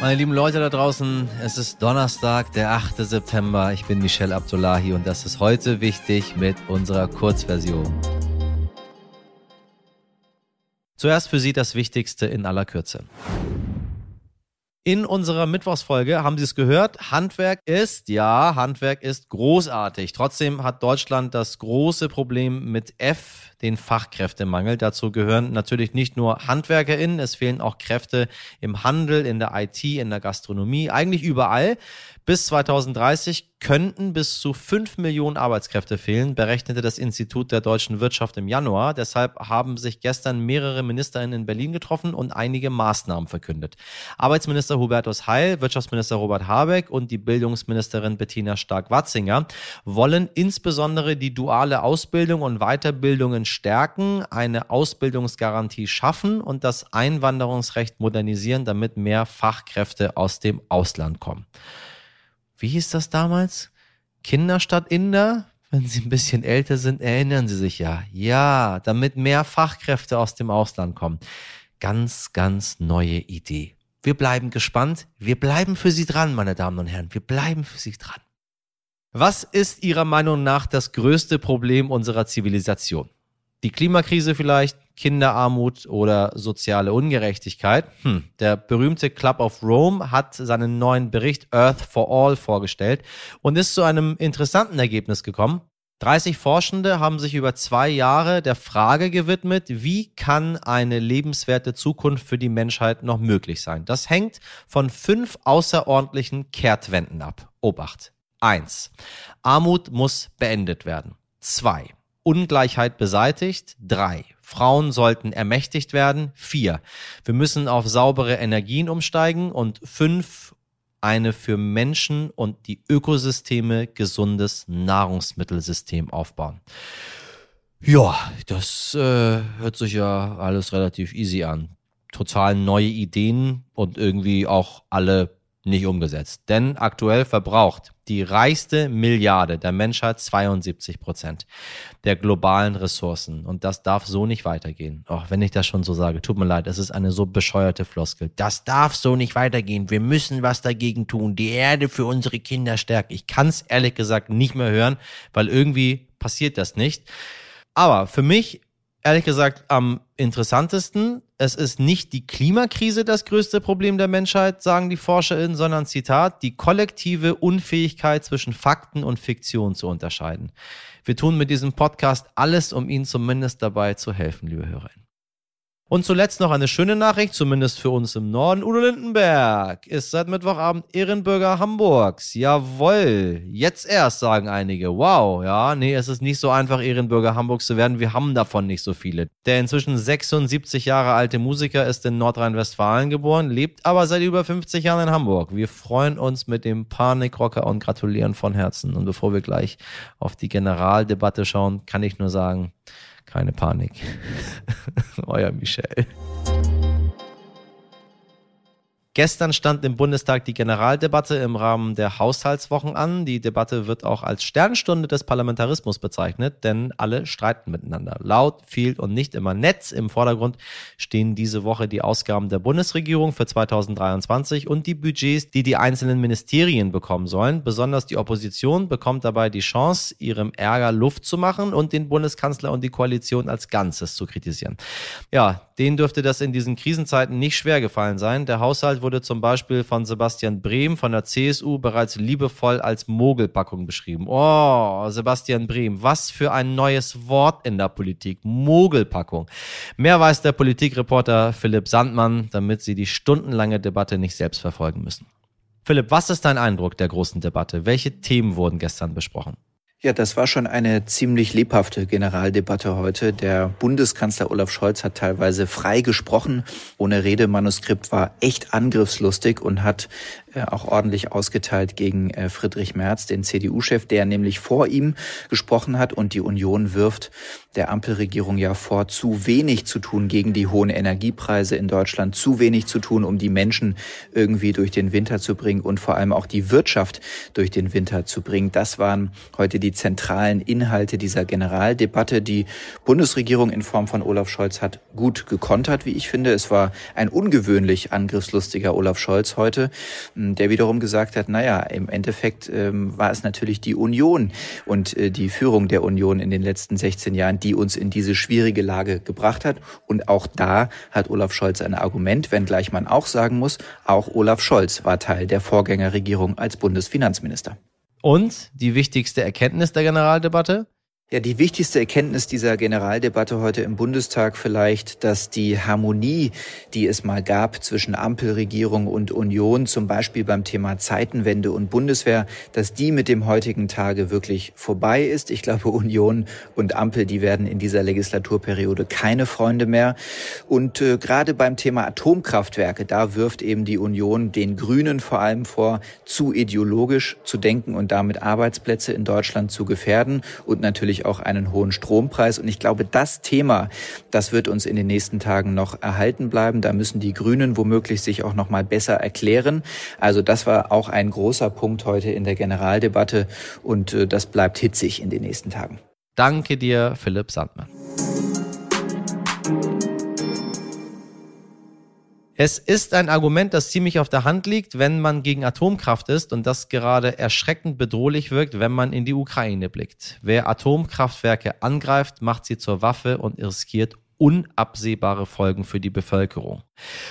Meine lieben Leute da draußen, es ist Donnerstag, der 8. September. Ich bin Michelle Abdullahi und das ist heute wichtig mit unserer Kurzversion. Zuerst für Sie das Wichtigste in aller Kürze. In unserer Mittwochsfolge haben Sie es gehört. Handwerk ist, ja, Handwerk ist großartig. Trotzdem hat Deutschland das große Problem mit F den Fachkräftemangel. Dazu gehören natürlich nicht nur HandwerkerInnen, es fehlen auch Kräfte im Handel, in der IT, in der Gastronomie, eigentlich überall. Bis 2030 könnten bis zu fünf Millionen Arbeitskräfte fehlen, berechnete das Institut der deutschen Wirtschaft im Januar. Deshalb haben sich gestern mehrere Ministerinnen in Berlin getroffen und einige Maßnahmen verkündet. Arbeitsminister Hubertus Heil, Wirtschaftsminister Robert Habeck und die Bildungsministerin Bettina Stark-Watzinger wollen insbesondere die duale Ausbildung und Weiterbildung in stärken, eine Ausbildungsgarantie schaffen und das Einwanderungsrecht modernisieren, damit mehr Fachkräfte aus dem Ausland kommen. Wie hieß das damals? Kinder statt Inder? Wenn Sie ein bisschen älter sind, erinnern Sie sich ja. Ja, damit mehr Fachkräfte aus dem Ausland kommen. Ganz, ganz neue Idee. Wir bleiben gespannt. Wir bleiben für Sie dran, meine Damen und Herren. Wir bleiben für Sie dran. Was ist Ihrer Meinung nach das größte Problem unserer Zivilisation? Die Klimakrise vielleicht, Kinderarmut oder soziale Ungerechtigkeit. Hm. Der berühmte Club of Rome hat seinen neuen Bericht Earth for All vorgestellt und ist zu einem interessanten Ergebnis gekommen. 30 Forschende haben sich über zwei Jahre der Frage gewidmet, wie kann eine lebenswerte Zukunft für die Menschheit noch möglich sein. Das hängt von fünf außerordentlichen Kehrtwenden ab. Obacht. Eins: Armut muss beendet werden. Zwei: Ungleichheit beseitigt. Drei. Frauen sollten ermächtigt werden. Vier. Wir müssen auf saubere Energien umsteigen. Und fünf. Eine für Menschen und die Ökosysteme gesundes Nahrungsmittelsystem aufbauen. Ja, das äh, hört sich ja alles relativ easy an. Total neue Ideen und irgendwie auch alle nicht umgesetzt. Denn aktuell verbraucht die reichste Milliarde der Menschheit 72 Prozent der globalen Ressourcen. Und das darf so nicht weitergehen. Auch wenn ich das schon so sage, tut mir leid, es ist eine so bescheuerte Floskel. Das darf so nicht weitergehen. Wir müssen was dagegen tun. Die Erde für unsere Kinder stärkt. Ich kann es ehrlich gesagt nicht mehr hören, weil irgendwie passiert das nicht. Aber für mich ehrlich gesagt am interessantesten. Es ist nicht die Klimakrise das größte Problem der Menschheit, sagen die ForscherInnen, sondern Zitat, die kollektive Unfähigkeit zwischen Fakten und Fiktion zu unterscheiden. Wir tun mit diesem Podcast alles, um Ihnen zumindest dabei zu helfen, liebe HörerInnen. Und zuletzt noch eine schöne Nachricht, zumindest für uns im Norden. Udo Lindenberg ist seit Mittwochabend Ehrenbürger Hamburgs. Jawoll. Jetzt erst, sagen einige. Wow, ja, nee, es ist nicht so einfach, Ehrenbürger Hamburgs zu werden. Wir haben davon nicht so viele. Der inzwischen 76 Jahre alte Musiker ist in Nordrhein-Westfalen geboren, lebt aber seit über 50 Jahren in Hamburg. Wir freuen uns mit dem Panikrocker und gratulieren von Herzen. Und bevor wir gleich auf die Generaldebatte schauen, kann ich nur sagen, keine Panik. Euer Michel. Gestern stand im Bundestag die Generaldebatte im Rahmen der Haushaltswochen an. Die Debatte wird auch als Sternstunde des Parlamentarismus bezeichnet, denn alle streiten miteinander. Laut, viel und nicht immer nett. Im Vordergrund stehen diese Woche die Ausgaben der Bundesregierung für 2023 und die Budgets, die die einzelnen Ministerien bekommen sollen. Besonders die Opposition bekommt dabei die Chance, ihrem Ärger Luft zu machen und den Bundeskanzler und die Koalition als Ganzes zu kritisieren. Ja, denen dürfte das in diesen Krisenzeiten nicht schwer gefallen sein. Der Haushalt wurde zum Beispiel von Sebastian Brehm von der CSU bereits liebevoll als Mogelpackung beschrieben. Oh, Sebastian Brehm, was für ein neues Wort in der Politik. Mogelpackung. Mehr weiß der Politikreporter Philipp Sandmann, damit Sie die stundenlange Debatte nicht selbst verfolgen müssen. Philipp, was ist dein Eindruck der großen Debatte? Welche Themen wurden gestern besprochen? Ja, das war schon eine ziemlich lebhafte Generaldebatte heute. Der Bundeskanzler Olaf Scholz hat teilweise frei gesprochen, ohne Redemanuskript, war echt angriffslustig und hat auch ordentlich ausgeteilt gegen äh, Friedrich Merz, den CDU-Chef, der nämlich vor ihm gesprochen hat und die Union wirft der Ampelregierung ja vor, zu wenig zu tun gegen die hohen Energiepreise in Deutschland, zu wenig zu tun, um die Menschen irgendwie durch den Winter zu bringen und vor allem auch die Wirtschaft durch den Winter zu bringen. Das waren heute die zentralen Inhalte dieser Generaldebatte. Die Bundesregierung in Form von Olaf Scholz hat gut gekontert, wie ich finde. Es war ein ungewöhnlich angriffslustiger Olaf Scholz heute, der wiederum gesagt hat, naja, im Endeffekt ähm, war es natürlich die Union und äh, die Führung der Union in den letzten 16 Jahren, die uns in diese schwierige Lage gebracht hat. Und auch da hat Olaf Scholz ein Argument, wenngleich man auch sagen muss, auch Olaf Scholz war Teil der Vorgängerregierung als Bundesfinanzminister. Und die wichtigste Erkenntnis der Generaldebatte? Ja, die wichtigste Erkenntnis dieser Generaldebatte heute im Bundestag vielleicht, dass die Harmonie, die es mal gab zwischen Ampelregierung und Union, zum Beispiel beim Thema Zeitenwende und Bundeswehr, dass die mit dem heutigen Tage wirklich vorbei ist. Ich glaube, Union und Ampel, die werden in dieser Legislaturperiode keine Freunde mehr. Und äh, gerade beim Thema Atomkraftwerke, da wirft eben die Union den Grünen vor allem vor, zu ideologisch zu denken und damit Arbeitsplätze in Deutschland zu gefährden und natürlich natürlich auch einen hohen Strompreis. Und ich glaube, das Thema, das wird uns in den nächsten Tagen noch erhalten bleiben. Da müssen die Grünen womöglich sich auch noch mal besser erklären. Also das war auch ein großer Punkt heute in der Generaldebatte und äh, das bleibt hitzig in den nächsten Tagen. Danke dir, Philipp Sandmann. Es ist ein Argument, das ziemlich auf der Hand liegt, wenn man gegen Atomkraft ist und das gerade erschreckend bedrohlich wirkt, wenn man in die Ukraine blickt. Wer Atomkraftwerke angreift, macht sie zur Waffe und riskiert unabsehbare Folgen für die Bevölkerung.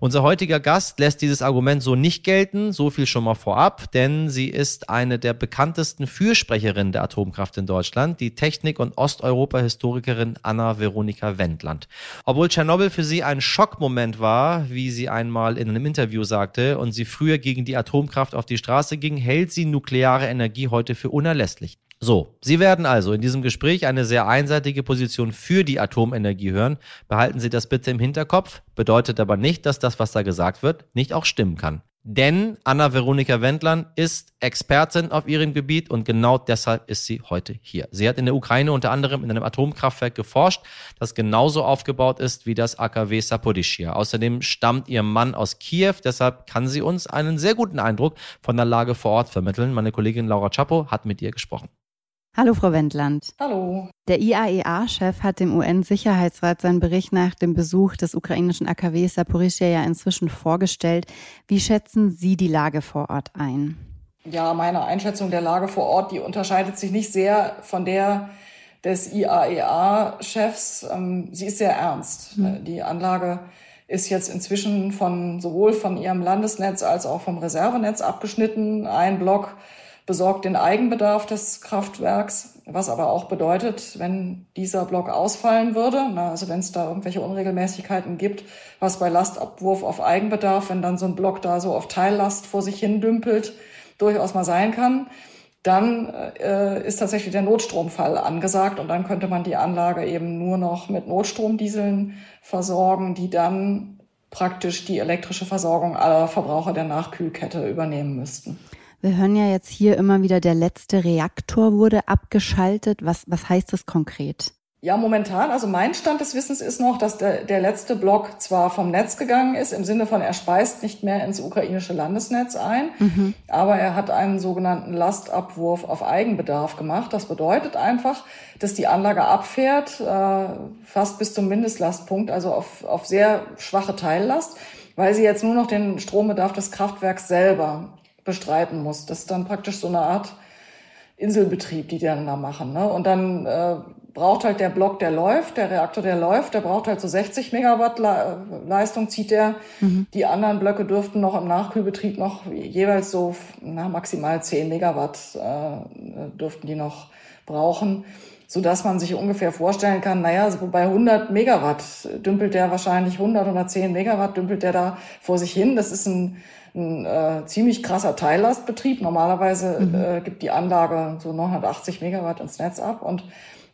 Unser heutiger Gast lässt dieses Argument so nicht gelten, so viel schon mal vorab, denn sie ist eine der bekanntesten Fürsprecherinnen der Atomkraft in Deutschland, die Technik- und Osteuropa-Historikerin Anna Veronika Wendland. Obwohl Tschernobyl für sie ein Schockmoment war, wie sie einmal in einem Interview sagte, und sie früher gegen die Atomkraft auf die Straße ging, hält sie nukleare Energie heute für unerlässlich. So, Sie werden also in diesem Gespräch eine sehr einseitige Position für die Atomenergie hören. Behalten Sie das bitte im Hinterkopf, bedeutet aber nicht, dass das, was da gesagt wird, nicht auch stimmen kann. Denn Anna Veronika Wendland ist Expertin auf ihrem Gebiet und genau deshalb ist sie heute hier. Sie hat in der Ukraine unter anderem in einem Atomkraftwerk geforscht, das genauso aufgebaut ist wie das AKW Saporischia. Außerdem stammt ihr Mann aus Kiew, deshalb kann sie uns einen sehr guten Eindruck von der Lage vor Ort vermitteln. Meine Kollegin Laura Chapo hat mit ihr gesprochen. Hallo, Frau Wendland. Hallo. Der IAEA-Chef hat dem UN-Sicherheitsrat seinen Bericht nach dem Besuch des ukrainischen AKW Saporischia ja inzwischen vorgestellt. Wie schätzen Sie die Lage vor Ort ein? Ja, meine Einschätzung der Lage vor Ort, die unterscheidet sich nicht sehr von der des IAEA-Chefs. Ähm, sie ist sehr ernst. Mhm. Die Anlage ist jetzt inzwischen von sowohl von ihrem Landesnetz als auch vom Reservenetz abgeschnitten. Ein Block besorgt den Eigenbedarf des Kraftwerks, was aber auch bedeutet, wenn dieser Block ausfallen würde, na, also wenn es da irgendwelche Unregelmäßigkeiten gibt, was bei Lastabwurf auf Eigenbedarf, wenn dann so ein Block da so auf Teillast vor sich hin dümpelt, durchaus mal sein kann, dann äh, ist tatsächlich der Notstromfall angesagt und dann könnte man die Anlage eben nur noch mit Notstromdieseln versorgen, die dann praktisch die elektrische Versorgung aller Verbraucher der Nachkühlkette übernehmen müssten. Wir hören ja jetzt hier immer wieder, der letzte Reaktor wurde abgeschaltet. Was, was heißt das konkret? Ja, momentan, also mein Stand des Wissens ist noch, dass der, der letzte Block zwar vom Netz gegangen ist, im Sinne von er speist nicht mehr ins ukrainische Landesnetz ein, mhm. aber er hat einen sogenannten Lastabwurf auf Eigenbedarf gemacht. Das bedeutet einfach, dass die Anlage abfährt, äh, fast bis zum Mindestlastpunkt, also auf, auf sehr schwache Teillast, weil sie jetzt nur noch den Strombedarf des Kraftwerks selber bestreiten muss. Das ist dann praktisch so eine Art Inselbetrieb, die die dann da machen. Ne? Und dann äh, braucht halt der Block, der läuft, der Reaktor, der läuft, der braucht halt so 60 Megawatt Le Leistung, zieht der. Mhm. Die anderen Blöcke dürften noch im Nachkühlbetrieb noch jeweils so na, maximal 10 Megawatt äh, dürften die noch brauchen so dass man sich ungefähr vorstellen kann, naja, so bei 100 Megawatt dümpelt der wahrscheinlich 100, 110 Megawatt dümpelt der da vor sich hin. Das ist ein ein äh, ziemlich krasser Teillastbetrieb. Normalerweise mhm. äh, gibt die Anlage so 980 Megawatt ins Netz ab und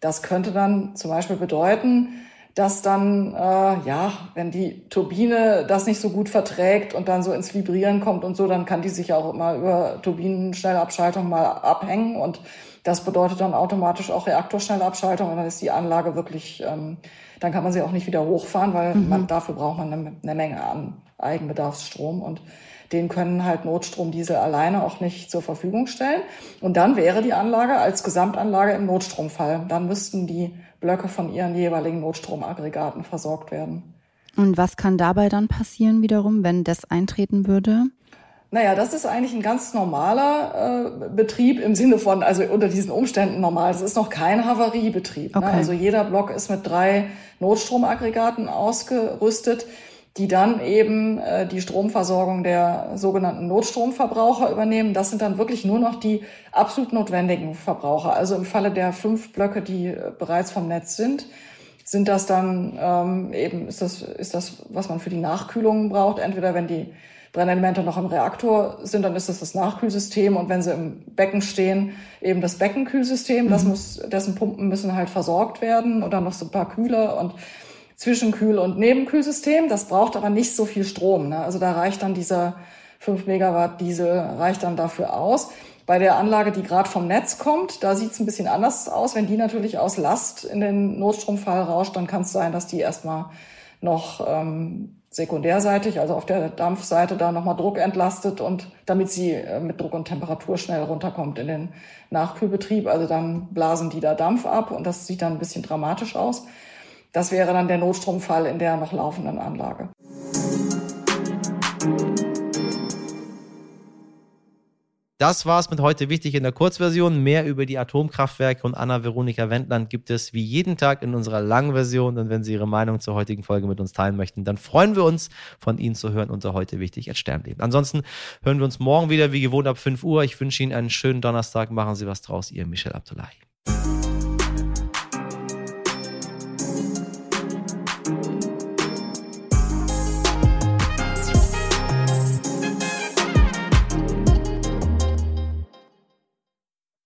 das könnte dann zum Beispiel bedeuten, dass dann, äh, ja, wenn die Turbine das nicht so gut verträgt und dann so ins Vibrieren kommt und so, dann kann die sich auch immer über Turbinenschnellabschaltung mal abhängen und Das bedeutet dann automatisch auch Reaktorschnellabschaltung und dann ist die Anlage wirklich, ähm, dann kann man sie auch nicht wieder hochfahren, weil mhm. man, dafür braucht man eine, eine Menge an Eigenbedarfsstrom und den können halt Notstromdiesel alleine auch nicht zur Verfügung stellen. Und dann wäre die Anlage als Gesamtanlage im Notstromfall. Dann müssten die Blöcke von ihren jeweiligen Notstromaggregaten versorgt werden. Und was kann dabei dann passieren wiederum, wenn das eintreten würde? Naja, das ist eigentlich ein ganz normaler äh, Betrieb im Sinne von, also unter diesen Umständen normal. Es ist noch kein Havariebetrieb. Ne? Okay. Ne? Also jeder Block ist mit drei Notstromaggregaten ausgerüstet, die dann eben äh, die Stromversorgung der sogenannten Notstromverbraucher übernehmen. Das sind dann wirklich nur noch die absolut notwendigen Verbraucher. Also im Falle der fünf Blöcke, die äh, bereits vom Netz sind, sind das dann ähm, eben, ist das, ist das, was man für die Nachkühlung braucht. Entweder wenn die Brennelemente noch im Reaktor sind, dann ist das das Nachkühlsystem und wenn sie im Becken stehen, eben das Beckenkühlsystem. Das mhm. muss, dessen Pumpen müssen halt versorgt werden und dann noch so ein paar Kühler und Zwischenkühl- und Nebenkühlsystem. Das braucht aber nicht so viel Strom. Ne? Also da reicht dann dieser 5 Megawatt Diesel reicht dann dafür aus. Bei der Anlage, die gerade vom Netz kommt, da sieht es ein bisschen anders aus. Wenn die natürlich aus Last in den Notstromfall rauscht, dann kann es sein, dass die erstmal noch ähm, sekundärseitig, also auf der Dampfseite, da nochmal Druck entlastet und damit sie äh, mit Druck und Temperatur schnell runterkommt in den Nachkühlbetrieb. Also dann blasen die da Dampf ab und das sieht dann ein bisschen dramatisch aus. Das wäre dann der Notstromfall in der noch laufenden Anlage. Das war's mit heute wichtig in der Kurzversion. Mehr über die Atomkraftwerke und Anna-Veronika Wendland gibt es wie jeden Tag in unserer langen Version. Und wenn Sie Ihre Meinung zur heutigen Folge mit uns teilen möchten, dann freuen wir uns, von Ihnen zu hören unter heute wichtig at Sternleben. Ansonsten hören wir uns morgen wieder wie gewohnt ab 5 Uhr. Ich wünsche Ihnen einen schönen Donnerstag. Machen Sie was draus. Ihr Michel Abdullahi.